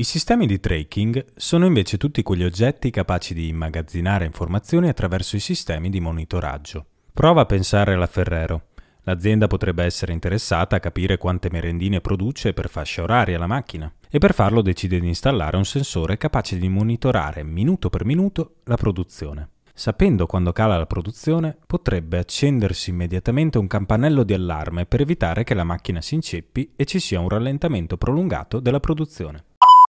I sistemi di tracking sono invece tutti quegli oggetti capaci di immagazzinare informazioni attraverso i sistemi di monitoraggio. Prova a pensare alla Ferrero. L'azienda potrebbe essere interessata a capire quante merendine produce per fascia oraria la macchina e per farlo decide di installare un sensore capace di monitorare minuto per minuto la produzione. Sapendo quando cala la produzione, potrebbe accendersi immediatamente un campanello di allarme per evitare che la macchina si inceppi e ci sia un rallentamento prolungato della produzione.